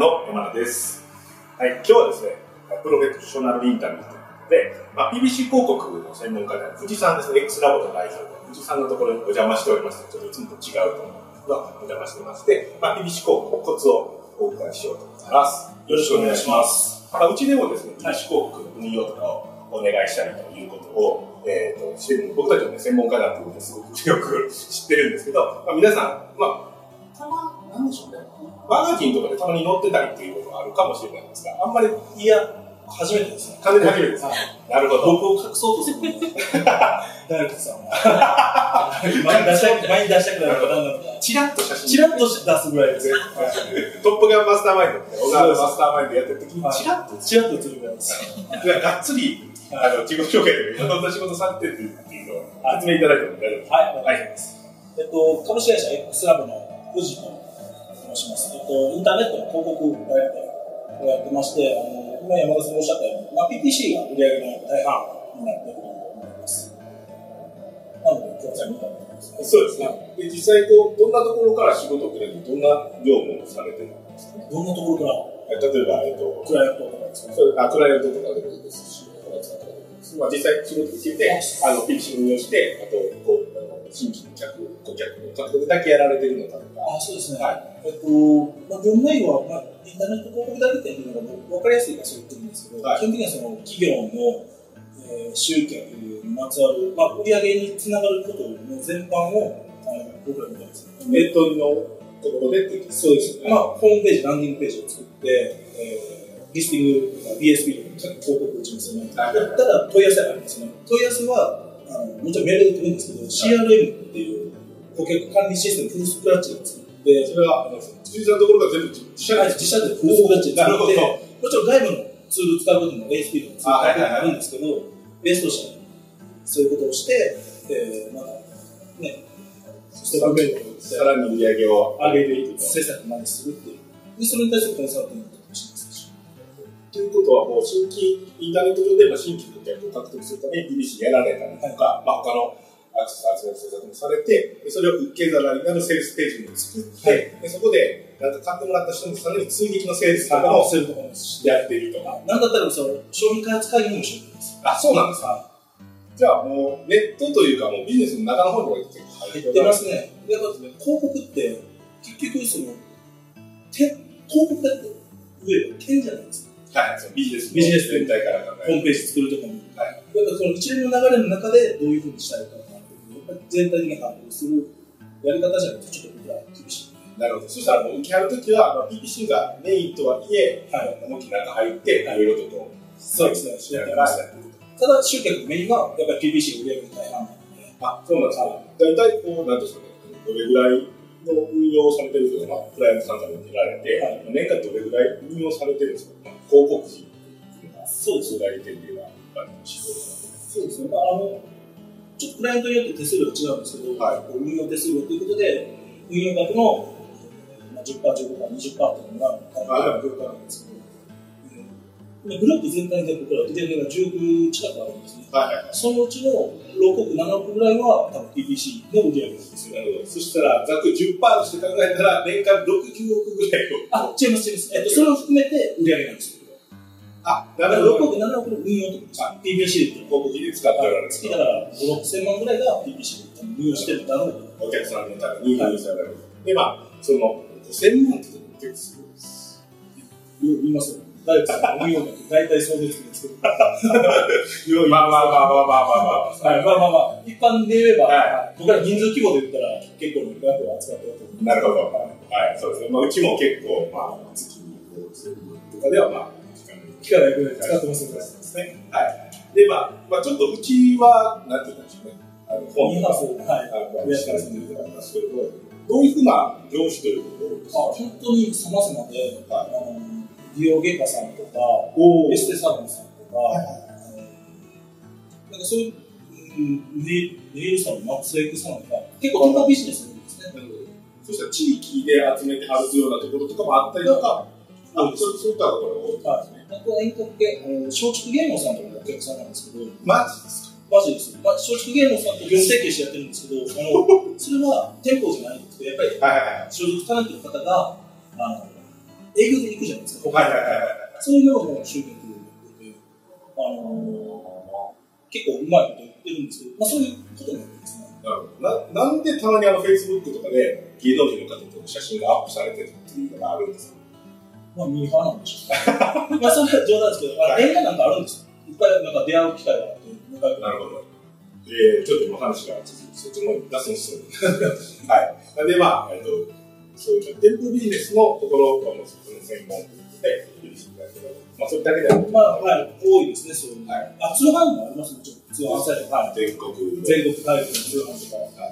の山田です。はい、今日はですね、プロフェッショナルインタビューということで、まあ、PBC 広告の専門家である藤さんですね、X ラボの代表で、藤さんのところにお邪魔しておりまして、ちょっといつもと違うと思うんですけど、お邪魔してまして、まあ、PBC 広告のコツをお伺いしようと思います。よろしくお願いします。まあ、うちでもですね、PBC 広告の運用とかをお願いしたりということを、えー、と僕たちはね、専門家だということですごくよく知ってるんですけど、まあ、皆さん、まあ、たま、なんでしょうね。マガジンとかでたまに載ってたりっていうことがあるかもしれないんですが、あんまり、いや、初めてですね。完全に初めてです。はいなるほど。僕を隠そうとするんです。ダイレクトさんは。前に出したく、前に出したくないのか何なのか。チラッと写真。チラッと出すぐらいです。トップガンマスターマインドって、小川のマスターマインドやってる時に、はいチラッと、チラッと映るぐらいです。がっつり、あの、自己紹介でいろんな仕事されてるっていうのを説明いただいても大丈夫ですか？はい、お願いします。えっと、株式会社 X ラボの藤と申します。えっと、インターネットの広告代理店をやってまして、あの、今山田さんがおっしゃったように、まあ、PPC が売り上げの大半になってくると思います。なので、今日は見たいと思います。そうですね。で、実際こう、どんなところから仕事をくれるどんな業務をされてるんですか？ね。どんなところから？例えば、えっと、クライアントとかですか？ね。それあクライアントとかでもいいですし。まあ、実際仕事について、あの、PPC 運用して、あと、こう、あの新規の客、顧客の獲得だけやられてるのかとか。あ、そうですね。はえっと、まあ、業務内容は、まあ、インターネット広告代理店というのが分かりやすいからそう言ってるんですけど、はい基本的にはその企業の、えー集客にまつわる、まあ、売り上げにつながることの全般を、あの僕らみたいですね。ネットのところでそうです。まあ、ホームページ、ランディングページを作って、えーリスティングとか BSP とか広告打ちますよね。はいただ、問い合わせがありますね。問い合わせは、あのもちろんメールで来るんですけど、CRM っていう顧客管理システム、フルスクラッチで作って、それは、辻さんのところが全部自社はいで自社でフルスクラッチでなるって、もちろん外部のツール使うことも ASP とか使うこともあるんですけど、ベースとしてはそういうことをして、えー、また、ね、ステップメイトをさらに売り上げを上げていくと。施策までするっていう。で、それに対するコンサルティング。ということは、もう新規、インターネット上でまあ新規顧客を獲得するために BBC やられたりとか、まあ他のアクセス集める施策もされて、でそれを受け皿になるセールスページも作って、はいでそこでなんか買ってもらった人にさらに追撃のセールスとかもあそういうところですし。やっていると。なんだったら、その、商品開発会議にも一緒にいます。あ、そうなんですか。はじゃあもうネットというかもうビジネスの中の方にも結構い。入ってますね。で、まずね、広告って、結局、その、点、広告だって、上は点じゃないですか。はい、ビジネスビジネス全体から。ホームページ作るとかも。はいやっぱその一連の流れの中でどういうふうにしたいかっていうのをやっぱり全体的に把握するやり方じゃないとちょっと僕らは厳しい。なるほど。そしたらもう受けはるときは、まあ PPC がメインとはいえ、はい。思いっきり中入って、いろいろとこう、そうですね。しな。ただ、集客のメインはやっぱり PPC 売り上げの大半なので、あ、そうなんですか。大体こう、なんですかね、どれぐらいの運用をされてるというか、まあ、クライアントさんから見られて、はい年間どれぐらい運用されてるんですか、まあ、広告費っていうのは、そうです代理店では、一般の仕事そうですね。まあ、あの、ちょっとクライアントによって手数料が違うんですけど、はい運用手数料ということで、運用額のまあ10%、15%、20%っていうのが、僕らの業界なんですけど、うんグループ全体で僕ら売り上げが10億近くあるんですね。はい。そのうちの6億、7億ぐらいは多分 PPC の売り上ですよ。なるほど。そしたら、ざっくり10%として考えたら、年間6、9億ぐらいを。あ、違います、違います。えっと、それを含めて売り上げなんですよ。あ、だから6億、7億の運用とあ PPC で広告費で使っておられるんです月だから5、6千万ぐらいが PPC で運用してるんだろうと。お客さんのために運用される。で、まあ、その、5000万って結構すごいです。言 いますよ。誰かさん運用額、大体そうですけど。まあまあまあまあまあまあまあ。はい、まあまあまあ、一般で言えば、は僕ら人数規模で言ったら結構な額を扱ってると思う。なるほど。はい、そうですね。まあ、うちも結構、まあ、月にこう、そういうのとかでは、まあ、機械がいくらい使ってますよね。はい。で、まあ、まあ、ちょっとうちは、なんて言うんでしょうね。あの、本インハウス、はい。あの、やらせてい。ただきますけれど、どうい。うふうな業種とい。うことあ本当に様々で、はあの美容外科さんとか、おエステサロンさんとか、はい。なんかそうい。う、うん、ネイルサロン、マックスエックサロンとか、結構トンビジネスなんですね。そしたら地域で集めてはるようなところとかもあったりとか、あそうそういったところが多いですね。あとは遠隔系、松竹芸能さんとのお客さんなんですけど、マジですかマジです。まあ、松竹芸能さんと業務提携してやってるんですけど、あのそれは店舗じゃないんですけど、やっぱりはいはいはい。所属タレントの方が、あの営業で行くじゃないですか、はいはいはいはい。そういうのを集客で、あのー、結構うまいこと言ってるんですけど、まあ、そういうことなんですね。ななんでたまにあの、フェイスブックとかで芸能人の方と写真がアップされてるっていうのがあるんですかまあ、ミーハーなんでしょうね。まあ、それは冗談ですけど、あ映画なんかあるんですよ。いっぱいなんか出会う機会があって、仲良くなるほど。えー、ちょっと今話がそっちの脱線しそう。はい。なんで、まあ、えっと、そういう店舗ビジネスのところがもうその専門で、いるしだけど、まあ、それだけではまあ、はい、多いですね、そういうの。はいあ、通販もありますもちろん。通販サイト、はい。全国全国大陸の通販とか。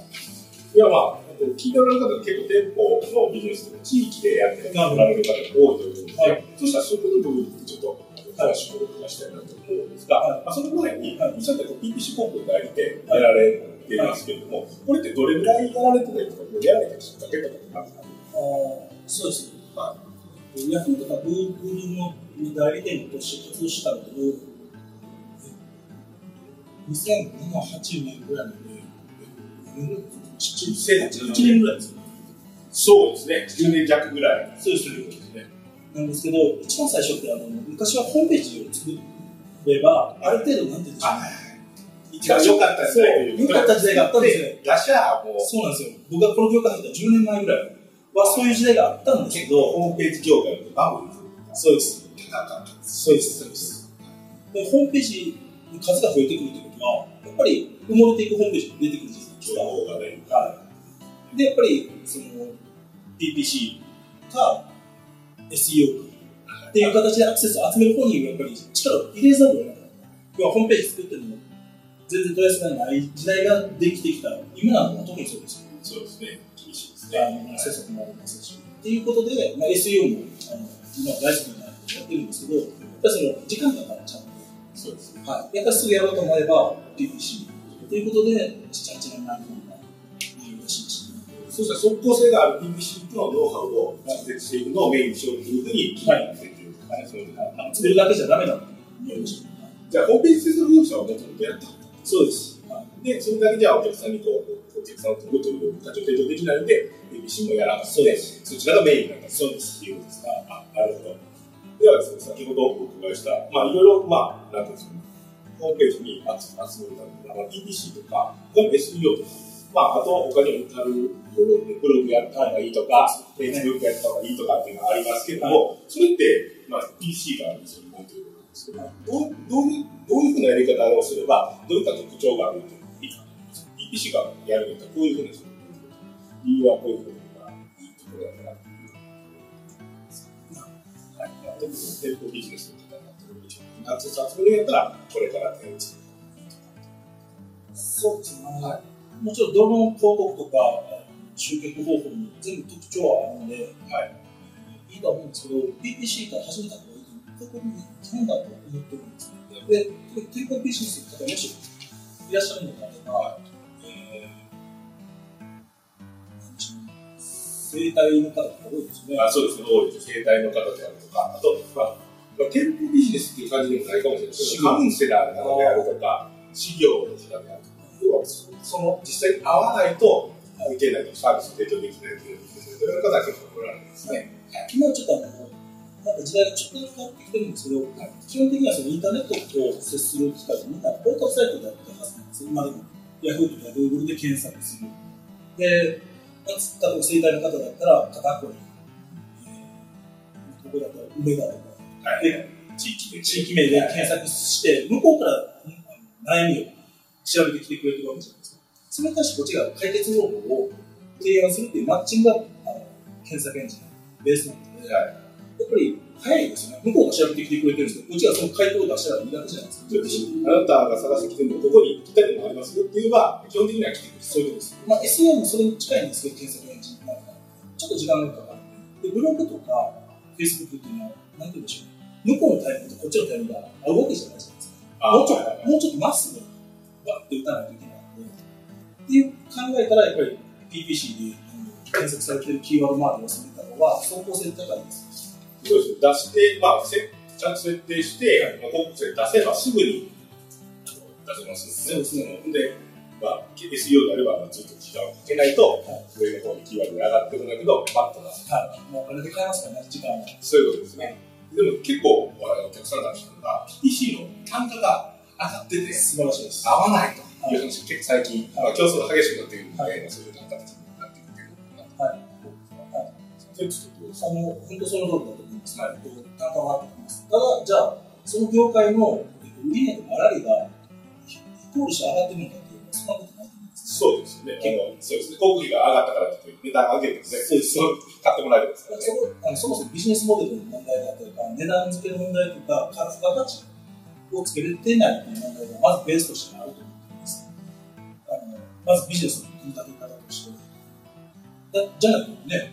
いや、まあ、聞いてる方は結構店舗のビジネスとか地域でやっておられる方が多いと思うんではい。そしたらそういう部分ってちょっと話を伺いしたいなと思うんですが、はい。まあ、その前に、はいそうやってこう PPC 広告代理店やられていますけれども、これってどれぐらいやられてたりとか、やられたきっかけとか？あそうですね。ヤフーとかグーグルの代理店として活動したのって、2007、8年ぐらいなんで、1年ぐらいですよ。そうですね、10年弱ぐらい。そうですね。なんですけど、一番最初ってあの、昔はホームページを作れば、ある程度、なんていうんでしょう。一番良かった時代そう良かった時代があったんですよでラシャーもそうなんですよ。僕がこの業界入った10年前ぐらいはそういう時代があったんですけど、ホームページ業界のバブルそうです。そうです。そうです。で、ホームページの数が増えてくるってことは、やっぱり埋もれていくホームページが出てくるじゃないです情か。報がね。はい。で、やっぱり、その、PPC か SEO かっていう形でアクセスを集める方にやっぱり力を入れざるを得なかった。要はホームページ作っても全然問い合わせがない時代ができてきた今なんか特にそうですよ。そうですね。厳しいですあね。の、制作もありますし。っていうことで、まあ、SEO もあの今大好きになってやってるんですけど、やっぱりその時間がかかっちゃうんで、そうですね。はい。やっぱりすぐやろうと思えば PPC ということで、ちっちゃい1年前の理由を出しました。そし即効性がある PPC のノウハウを実践していくのをメインにしようというふうに決めている。はい。そういうはい。作るだけじゃダメだと。じゃあ、ホームページ制作業者はもともとやったそうです。で、それだけじゃお客さんにこう、お客さんを取るという価値を提供できないので、もやらなくて、そちらがメインなんだそうです。いうことですか。あ、なるほど。ではですね、先ほどお伺いした、まあ、いろいろ、まあ、なんていうんですかね、ホームページに集めるために、まあ、PPC とか、SEO とか、まあ、あと他にもある、ブログやった方がいいとか、Facebook やった方がいいとかっていうのがありますけれども、それって、まあ、PC があるんですよ、日本ということなんですけど、どうどういう、どういうふうなやり方をすれば、どういった特徴があるといいか。PC がやるんだったら、こういうふうにする。理由はこういうふうがいいところだから。はい。特に店舗ビジネスの方が、アクセス集めるんやったら、これから手をつそうですね。はいもちろん、どの広告とか集客方法に全部特徴はあるので、はい。いいと思うんですけど、PPC から始めた方がいいというところに基本だと思ってるんですね。で、店舗ビジネスの方もしいらっしゃるのであれば、えー、なんでしょうね生態の方が多いですね。あそうですね、多いです。生態の方であるとか、あと、まあ、店舗ビジネスっていう感じでもないかもしれないですけど、カウンセラーなのであるとか、事業の方であるとか、要はその実際に合わないと、いけないとサービスを提供できないという、そういう方が結構おられるんですね。今ちょっとあの、なんか時代がちょっと変わってきてるんですけど、基本的にはそのインターネットと接する機会みんなポータルサイトでやってるはずなんですよ。今でも、ヤフーとかグーグルで検索する。で、例えば生態の方だったら、片っこに、えー、ここだったら梅田とか、で地域で。地域名で検索して、向こうから悩みを調べてきてくれてるわけじゃないですか。それに対してこっちが解決方法を提案するっていうマッチングが検索エンジンのベースなので、はい。やっぱり早いですよね。向こうが調べてきてくれてるんですけど、こっちがその回答を出したらいいだけじゃないですか。あなたが探してきてるのここにぴったりのがありますよって言えば、基本的には来てくれる。そういうことです。まあ、SEO もそれに近いんですけど、検索エンジンなんかちょっと時間がかかる。で、ブログとか Facebook っていうのは、なんて言うんでしょうね。向こうのタイミングとこっちのタイミングが合うわけじゃないじゃないですか。もうちょっと、もうちょっとまっすぐ、バッて打たないといけないので、っていう考えたら、やっぱり PPC で検索されてるキーワード周りを攻めた方が、走行性高いです。そうです。出して、まあ、せちゃんと設定して、まあ、広告性出せばすぐに出せますので、そうですねで、まあ、SEO であればずっと時間をかけないと、上の方にキーワードが上がってくるんだけど、パッと出す。はい。もうあれで買いますからね、時間は。そういうことですね。でも結構、お客さんたちが PPC の単価が上がってて、素晴らしいです。合わないという話、結構最近、まあ、競争が激しくなっているので、そういう形になっているということはい。はい。それちょっとどうですかあの、本当その通りだと思います。はい。単価は上がってきます。ただ、じゃあ、その業界の売値と粗利がイコールして上がってるのかそうですね。そうですね。広告費が上がったからといって値段上げてね、そうです。買ってもらえるんですからね。そあのそもそもビジネスモデルの問題だったりとか、値段付けの問題とか、価格価値をつけれてないという問題がまずベースとしてあると思っています。あのまずビジネスの組み立て方として。だじゃないとね、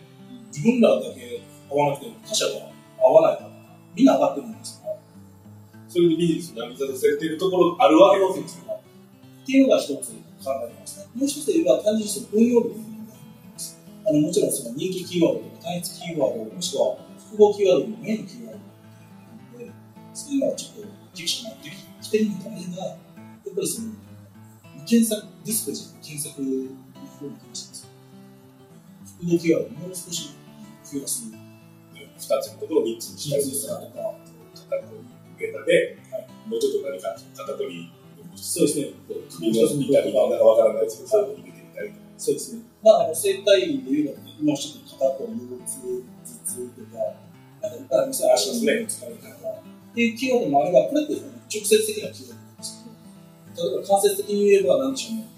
自分らだけ合わなくても他社が合わないから、みんな上がってるんですから。それでビジネスに成り立たせているところあるわけですよ。っていうのが一つ考えてますね。もう一つ言えば、単純に運用力の問題す。あのもちろんその人気キーワードとか単一キーワード、もしくは複合キーワードのメインキーワードで、そういうのはちょっと厳しくなってきてるんだが、やっぱりその、検索、ディスプレイ検索の方に関して複合キーワードもう少し増やす。二つのころを三つにしたりとか、カタゴリデータで、もうちょっと何かカタゴリーそうですね。首の見たり、なんかわからないですけど、そういうの見てみたりそうですね。まあ、あの、生体院でいうのは、今おっしゃった肩と腰痛、頭痛とか、なんか、足の疲れとか、っていうキーワードもあれば、これって直接的なキーワードなんですけど、例えば間接的に言えば、なんでしょうね。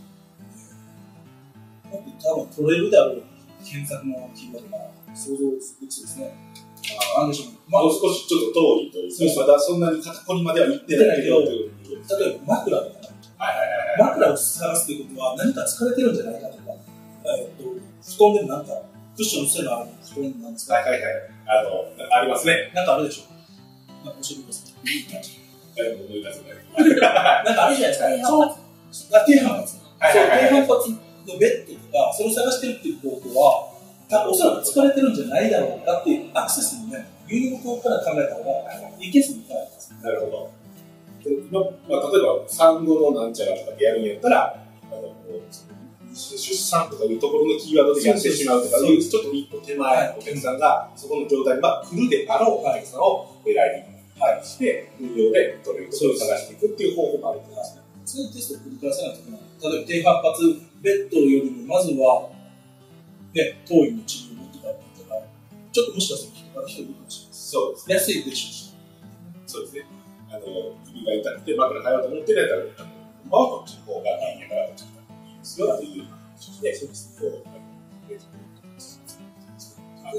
多分取れるであろう検索のキーワードが想像できそうですね。あなんでしょう、まあ、もう少しちょっと遠いというか、まだそんなに肩こりまでは行ってないけど、例えば枕とか、枕を探すということは何か疲れてるんじゃないかとか、えっと布団でもなんかクッションのせのある布団なんですか？はいはい。はい。あの、ありますね。なんかあるでしょう。なんか教えてください。なんかあるじゃない。ですか。そう。低反発。そう、低反発のベッドとか、それを探してるってい。うことは、おそらく疲れてるんじゃないだろうかっていうアクセスにね、輸入向こうから考えた方がいいケースもいす。なるほど。ままあ、例えば、産後のなんちゃらとかでやるんやったら、あの出産とかいうところのキーワードでやってしまうとかいう、ちょっと一歩手前のお客さんが、そこの状態に、まあ、来るであろうお客さんを狙いに対して、運用で取れることを探していくっていう方法もあると思いますね。そういうテストを繰り返さないといけない。例えば低反発ベッドよりも、まずは、ね、当院の治療を持って帰ったら、ちょっともしかすると引っ張る人かもしれない。そうですね。安いでしょ。そうですね。あの、首が痛くて枕変えようと思ってないから、まあ、こっちの方がいいやから、こっちの方がいいですよっていう話で、そうですね。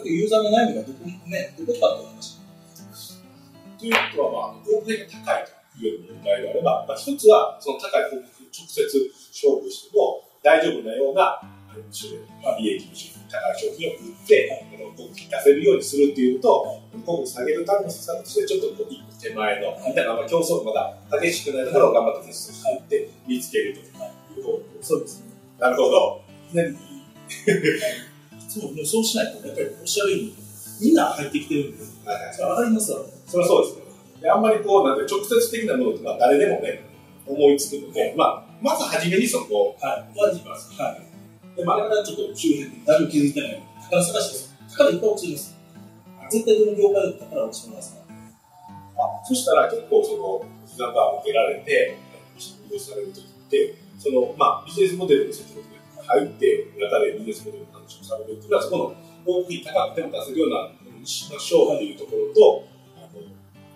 ユーザーの悩みがどこ,、ね、どこかって話。ということは、まあ、広告費が高いという問題であれば、まあ、一つは、その高い広告直接勝負しても大丈夫なような、まあ、利益の高い商品を売って、出せるようにするっていうと、広告下げるための施策として、ちょっと一個手前の、みたいな、まあ、競争まだ激しくないところを頑張ってテストしていって、見つけるという方そうですね。なるほど。何そう、そうしないと、やっぱりおっしゃるように、みんな入ってきてるんで、はいはい、上がりますわ。それはそうですね。であんまりこう、なんて直接的なものとか誰でもね、思いつくので、まあ、まず初めにそこを、はい、まずます。はい。で、まあ、だからちょっと周辺に誰も気づいてない宝探しです。宝いっぱい落ちてます。絶対どの業界で宝落ちてますか？ら。あ、そしたら結構その、膝が受けられて、運用されるときって、その、まあ、ビジネスモデルの説明で入って、中でビジネスモデルの話をされるっていうのは、そこの、大きい高くても出せるようなものにしましょうっていうところと、あの、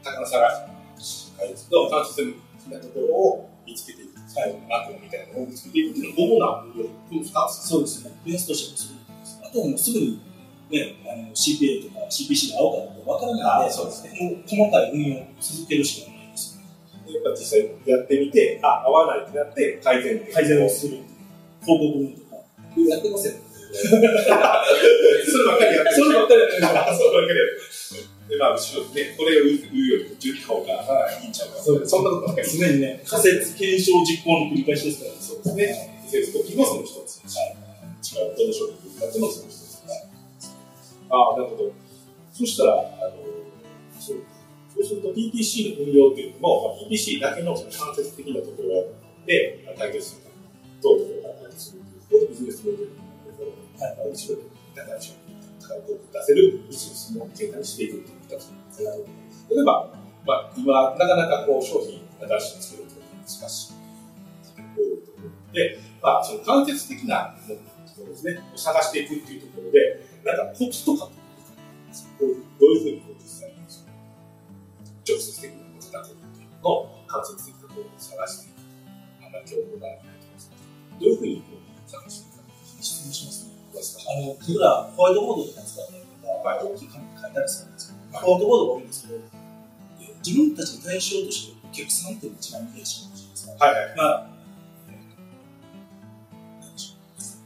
宝探し、開発の関節的なところを見つけていく。最後の枠みたいなのを見つけていくっていうのは、主なこの2つ。そうですね。ベースとしてもすぐあとはもうすぐに、ね、CPA とか CPC が合うかどうかわからないので、そうですね。細かい運用を続けるしかないですやっぱ実際やってみて、あ、合わないってなって改善改善をする。報告文とか。やってません。そればっかりやってる。そればっかりやってる。そればっかりやってる。で、まあ、後ろね、これを言うよりも10た方がいいんちゃうか。そうそんなことばっかり。常にね、仮説、検証、実行の繰り返しですから、そうですね。仮説時もその一つ。はい。違う、どの商品使ってもその一つ。はい。ああ、なるほど。そしたら、あの、そう。そうすると PPC の運用っていうのも、まあ、PPC だけの間接的なところで解決する。等々があったりするということでビジネスモデルのところはい後ろで高い商品高い広告出せるビジネスの形態にしていくっていう形なんですけど例えば、まあ、今なかなかこう商品新しく作ると難しいで、まあ、その間接的なところですね、を探していくっていうところで、なんかコツとかってどういうふうにこう実際にその直接的な肩こりっていうのを間接的なとこう探していく。あんまり情報がないと思いますどういうふうにこう探していくか。質問しますね。あの、僕らホワイトボードとか使ったりとか、大きい紙に書いたりするんです、ホワイトボードが多いんですけど、自分たちの対象としてお客さんっていうのが一番見やすいかもしれないですか。はいはい。まあ。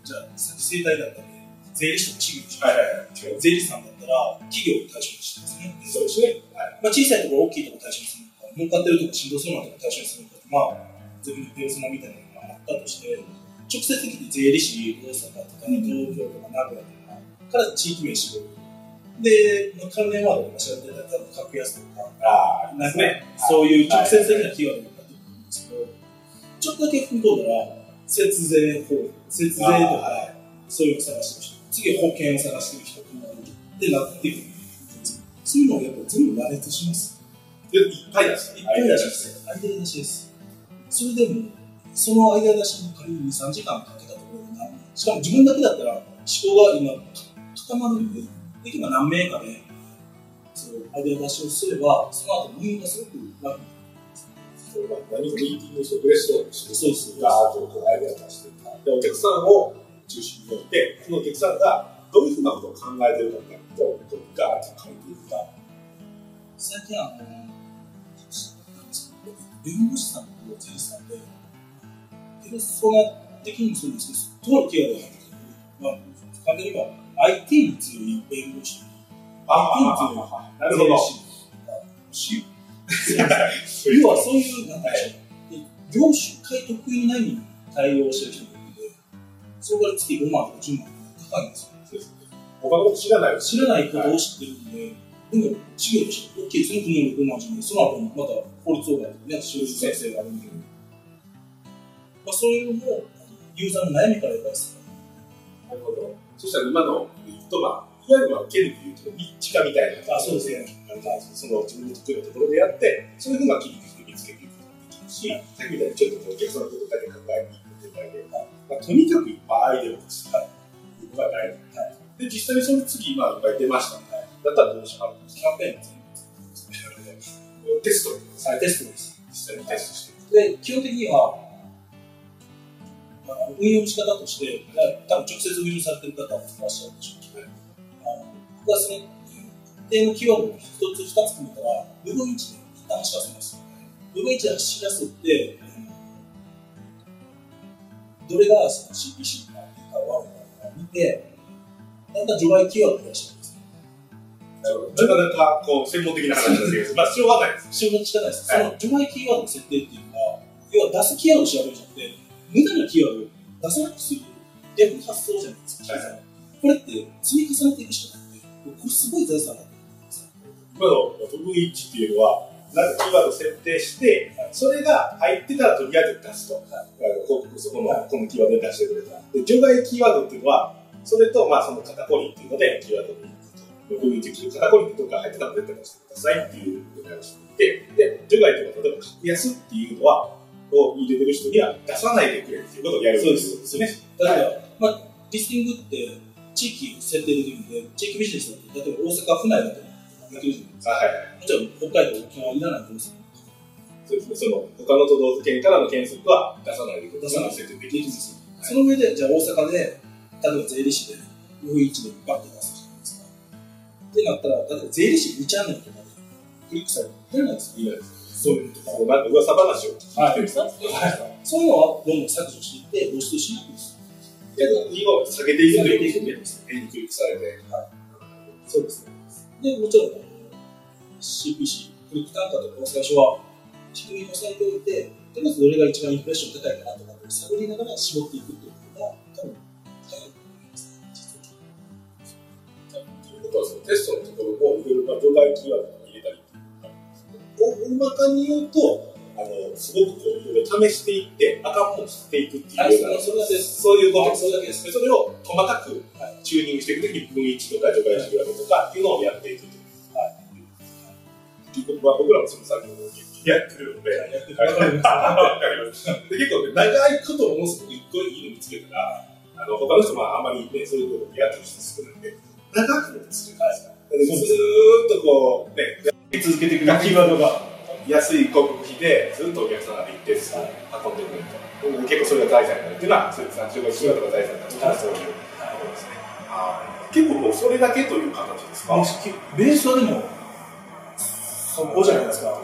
じゃあ、さっき生態だったり、税理士とか企業でしょ。はいはいはい。税理士さんだったら、企業を対象にしてますね。そうですね。はい。まあ、小さいところ、大きいところを対象にするのか、儲かってるところ、振動するのか対象にするのか、まあ、全部ペルソナみたいなのがあったとして、直接的に税理士、大阪とか、東京とか名古屋とか、から地域名絞る。で、まあ、関連ワードとか調べて格安とか、ああ、なんかね。そういう直接的なキーワードが出てくるんですけど、ちょっとだけ踏み込んだら、節税法、節税とか、そういうのを探してる人、次は保険を探してる人ってなってくる。そういうのをやっぱ全部羅列します。で、いっぱい出す。いっぱい出しです。間出しです。それでも、その間出しに仮に2、3時間かけたところで何しかも自分だけだったら思考が今固まるんで、何名かで、そう、間出しをすれば、その後運用がすごく楽にそれは何かミーティングしてブレストする。そうですガーッとアイデアを出して。で、お客さんを中心に置いて、そのお客さんがどういうふうなことを考えてるかと、ガーッと書いていくか。最近あの、なんですか弁護士さんと税理士さんで、ペルソナ的にもそうですけど。まあ、IT に強い弁護士、IT に強いなるほど。要はそういう、なんてい、業種界得意なに対応してる人がいるので、それから月5万とか10万とか高いんですよ。そうですね他のこと知らない知らないことを知ってるんで、でも、事業として大きいですね、国の5万10万、その後もまた法律をやってね、修理先生があるんで、まあ、そういうのも、ユーザーの悩みからやっぱりすなるほど。そしたら今の言うと、まあ、いわゆるまあ、ケルで言うと、ニッチ化みたいな。あそうですね。なんか、その自分の得意なところでやって、そういうふうな切り口で見つけていくことができるし、さっきみたいにちょっとお客さんのことだけ考えに行ってだけまあ、とにかくいっぱいアイデアを出す。はい。いうのが大事。はい。で、実際にその次、まあ、いっぱい出ました。はい。だったらどうしますキャンペーンですね。テスト。はい、テストです。実際にテストして。で、基本的には、まあ、運用の仕方として、多分直接運用されてる方もいらっしゃるでしょうけど、あの僕はその、一定のキーワードを一つ二つ組めたら、部分位置で一旦走らせます。部分位置で走らせて、どれがその CPC か悪いかを見て、だんだん除外キーワードを増やしていくんです。なかなか、こう、専門的な話ですけど、まあ、しょうがないです。仕事の仕方です。はいその除外キーワードの設定っていうのは、要は出すキーワードを調べるんじゃなくて、無駄なキーワードを出さなくする逆に発想じゃないですか。はいこれって積み重ねていくしかなくて、これすごい財産だと思うんですよ。今の部分一致っていうのは、なんキーワード設定して、それが入ってたらとりあえず出すと。広告そこの、このキーワードで出してくれた。で、除外キーワードっていうのは、それと、まあ、その肩こりっていうので、キーワードに行くと。部分一致肩こりってどっか入ってたら絶対出してくださいっていうふうに話していて、で、除外っていうのは、例えば格安っていうのは、を入れてる人には出さないでくれっていうことをやるそうですですね。例えば、まあ、リスティングって地域を設定できるんで、地域ビジネスだと、例えば大阪府内だとできるじゃないですか。あはいはい。もちろん北海道、沖縄いらないと思うんですよ。そうですね。その、他の都道府県からの検索は出さないでください。出さない設定でできるんですよ。ですよ。その上で、じゃあ大阪で、例えば税理士で、上1でバッて出すじゃないですか。ってなったら、例えば税理士2チャンネルとかでクリックされていらないですかいいです。そういうなんか噂話を聞いてる人はいそういうのはどんどん削除していって、露出しにくいです。で、今下げていくといくいうです。絵にクリックされて。そうですね。で、もちろん、CPC、クリック単価とかを最初は低めに抑えておいて、とりあえずどれが一番インプレッション高いかなとかって探りながら絞っていくっていうのが、多分、早いと思いますね、実は。ということは、そのテストのところも、いろいろな除外キーワード大まかに言うと、あの、すごくこう、いろいろ試していって、あかんもんしていくってはい、いうような、それだけです。そういうことはいそれだけです。でそれを細かくチューニングしていくときに、分位置とか除外値グラフとかっていうのをやっていくと。はい結局は僕らもその作業をやってるので、やってるわかります。で結構ね、長いことものすごく一個いいの見つけたら、あの、他の人はあんまりね、そういうことやってる人少ないんで、長くもつけるじゃないですか。でずーっとこう、ね、続けていくキーワードが安い広告費でずっとお客さんが一定数運んでくると。結構それが財産になるっていうのは、そういう35キーワードが財産になるとか、そういうところですね。結構もうそれだけという形ですか？ベースはでも、そこじゃないですか。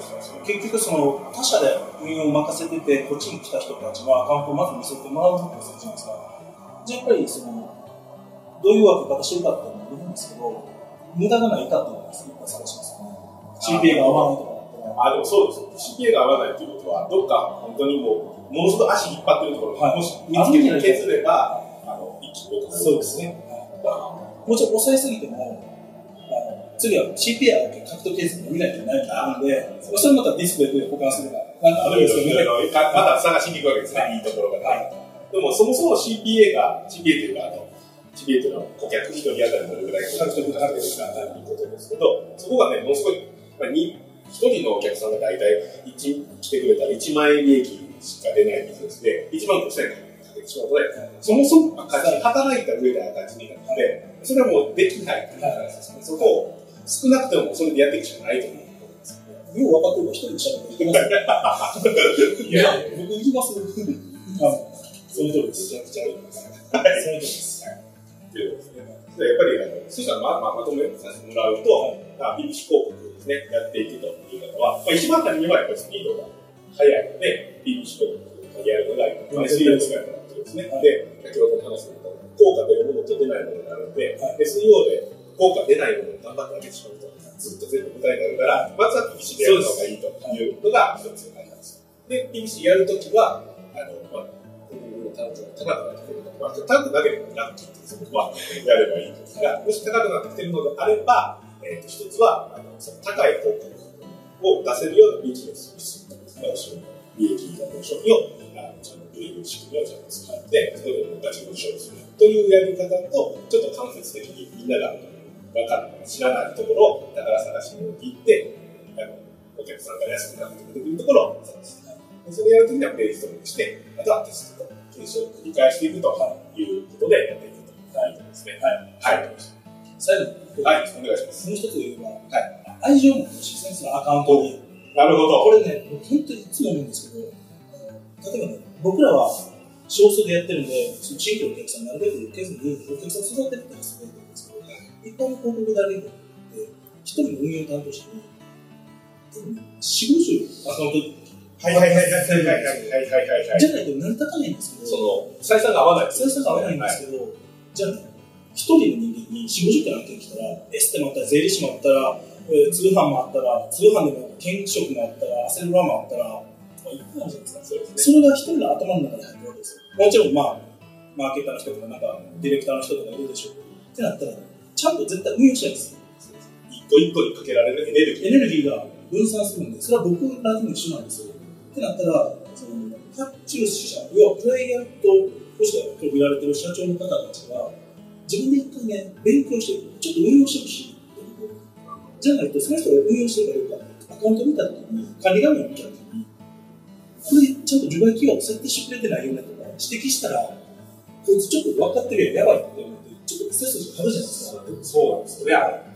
結局、その他社で運用を任せてて、こっちに来た人たちはアカウントをまず見せてもらうじゃないですか？じゃあやっぱり、その、どういう分け方してるかっていうのもいるんですけど、無駄がないかっていうの探します。CPA が合わないとか。あ、でもそうです。CPA が合わないということは、どっか本当にもう、ものすごく足引っ張ってるところが、はいもし見つけて削れば、あの、一気に良くなるそうですね。もちろん抑えすぎても、あの次は CPA だけ獲得ケースに見ないといけないので、それまたディスプレイで保管するか、なんかああるんですけどね。また探しに行くわけですね、いいところがね。でもそもそも CPA が、CPA というか、あの、CPA というのは顧客一人当たりどれぐらい獲得獲得したかということですけど、そこがね、ものすごい、まあ、に一人のお客さんが大体一来てくれたら1万円利益しか出ないビジネスで、1万5000円かけてしまうので、そもそも働いた上で赤字になって、それはもうできないっていう話ですね。そこを少なくてもそれでやっていくしかないと思う。よう分かってるから一人でしゃべっていけますよ。いや僕行きます。あその通りです。めちゃくちゃいいです。その通りです。というですね。やっぱり、あの、そしたらまあ、まあ、まとめさせてもらうと、まあ、BBC 広告ですね、やっていくというのは、まあ、一番初めはやっぱりスピードが速いので、BBC 広告をやるのが、まあ、SEO とかやることですね。で、先ほどの話の効果出るものと出ないものがあるので、はい SEO で効果出ないものを頑張ってあげてしまうと、ずっと全部答えになるから、まずは BBC でやるのがいいというのが一つあります。で、BBC やるときは、あの、まあ、単価が高くなってくるのまあ、高くなければラッキーってそこはやればいいんですが、もし高くなってきてるのであれば、えー、と一つはあのその高い広告を出せるようなビジネスをするとですね、利益がの商品をあのちゃんと売れる仕組みをちゃんと使って、それでガチで勝負するというやり方と、ちょっと間接的にみんなが分かんない、知らないところを宝探しに行って、あのお客さんが安くなってくるところを探して、それをやるときにはページトレにして、あとはテストと。検証を繰り返していくということでやっていくということですね。はい。はい。最後に、はい、お願いします。もう一つ言えば、愛情も欲しいですね、そのアカウントに。なるほど。これね、僕本当にいつも思うんですけど、例えばね、僕らは少数でやってるんで、その地域のお客さんなるべく受けずに、お客さん育てるってすごいんですけど、一般の広告代理店って、一人の運用担当者に、多分ね、4、50アカウントはいはいはいはいはいはいはいはいはい。じゃないと成り立たないんですけど、その、採算が合わない。採算が合わないんですけど、じゃあね、一人の人間に4、50件案件来たら、エステもあったら、税理士もあったら、えー通販もあったら、通販でも検職もあったら、アセルラもあったら、まあ、いっぱいあるじゃないですか。それが一人の頭の中に入ってるわけですよ。もちろん、まあ、マーケターの人とか、なんか、ディレクターの人とかいるでしょう。ってなったら、ちゃんと絶対運用したいんですよ。一個一個にかけられるエネルギー。エネルギーが分散するんで、それは僕らでも一緒なんですよ。ってなったら、その、発注者、要はクライアントとしてと見られてる社長の方たちが、自分で一回ね、勉強して、ちょっと運用してほしい。じゃないと、その人が運用してるかどうか、アカウント見たときに、管理画面を見たときに、これちゃんと除外機を設定してくれてないよねとか、指摘したら、こいつちょっと分かってるやん、やばいって思って、ちょっと背筋張るじゃないですか。そうなんですよ。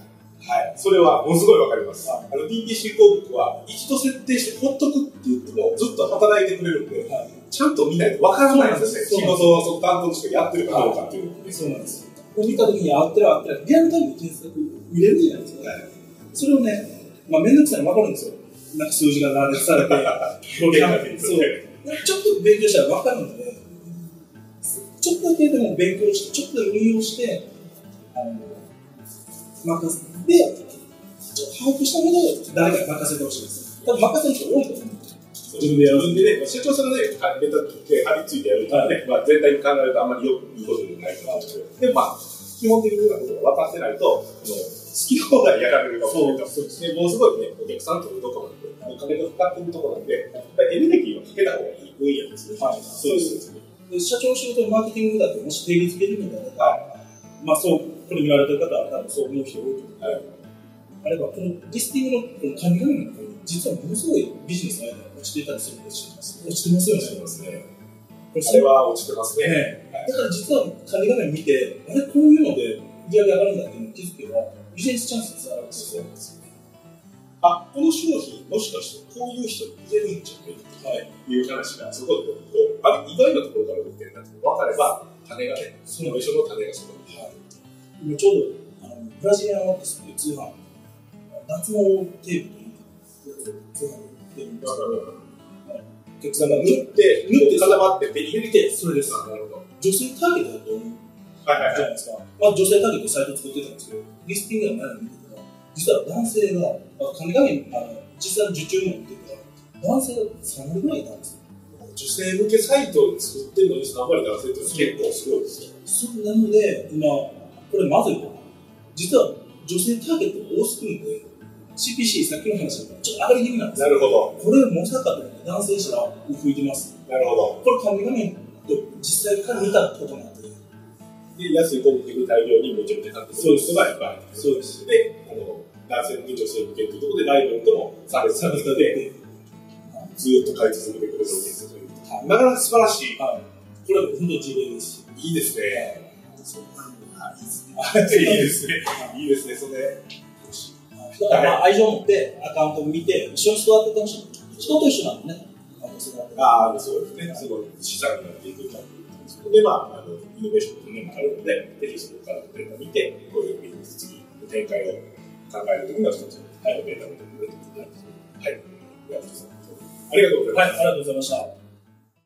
はい。それはものすごいわかります。あの、DPC 広告は一度設定してほっとくって言ってもずっと働いてくれるんで、はいちゃんと見ないとわからないんですね。仕事をその担当としてやってるかどうかっていうのね。そうなんですよ。これ見たときに合ってる合ってる、リアルタイムで検索見れるじゃないですか。それをね、まあ、めんどくさいの分かるんですよ。なんか数字が羅列されて、表現がそう。ちょっと勉強したら分かるので、ちょっとだけでも勉強して、ちょっと運用して、あの、任せて、ちょっと把握した上で誰かに任せてほしいです。多分任せる人多いと思う。自分でやる。自分でね、社長さんがね、ベタって張り付いてやるとね、まあ全体に考えるとあんまりよくいいことじゃないかなと。で、まあ、基本的なことが分かってないと、そのき放題やられるかもしれないと。そうですでもうすごいね、お客さんというところなんで、お金がかかってるところなんで、やっぱりエネルギーをかけた方がいい分野ですね。はいそうですね。で社長の仕事のマーケティングだってもし定義づけるのであれば、まあそう、これ見られてる方は多分そう思う人多いと思う。はいあれば、このリスティングのこの管理画面の実はものすごいビジネスの間が落ちていたりするんです落ちてますよね。ありますね。これは落ちてますね。ねだから実は管理画面見て、あれこういうので売り上げ上がるんだっていうのを気づけば、ビジネスチャンスですあるんですよ。あ、この商品、もしかしてこういう人に入れるんじゃないかはい。という話が、そこう、あれ、意外なところから売ってるんだって分かれば、種がね、その一緒の種がそこに。はい、今ちょうどあのブラジリアンワックスっていう通販、脱毛テープという通販で売ってるんでお客さんが塗って、塗って固まって手に入れて、それです。あなるほど。女性ターゲットだと思うはいはいはい。じゃないですか。まあ女性ターゲットでサイト作ってたんですけど、リスティングが前に見てたら、実は男性が、あ管理画面、あの実際の受注も見てたら、男性が3割ぐらいいたんですよ。女性向けサイトを作ってるのに3割男性って結構すごいですよ。そうなので、今、これまずいと。実は女性ターゲットが多すぎるんで、CPC、さっきの話ちょっと上がり気味なんですよ。なるほど。これ、まさかと男性したら吹いてます。なるほど。これ、管理画面と実際から見たことなんで、で、安い広告で大量にめちゃめちゃ買ってくる人がいっぱい。そうです。で、この男性向け、女性向けっていうところでライバルとも差別されてて、ずーっと買い続けてくれるお店という。はいなかなか素晴らしい。はい。これは本当に事例ですし。いいですね。そう いいですね。いいですね、それ。だから、まあ、愛情を持ってアカウントを見て、一緒に育ててほしい。人と一緒なんでね。あああ、そうですね。すごい資産になっていくというそこで、まあ、あの、イノベーションの面もあるので、ぜひそこからのデータを見て、こういうビジネス次の展開を考えるときの一つ、はい、データを見てくれるということになります。はい。ありがとうございます。ありがとうございます。はい、ありがとうございました。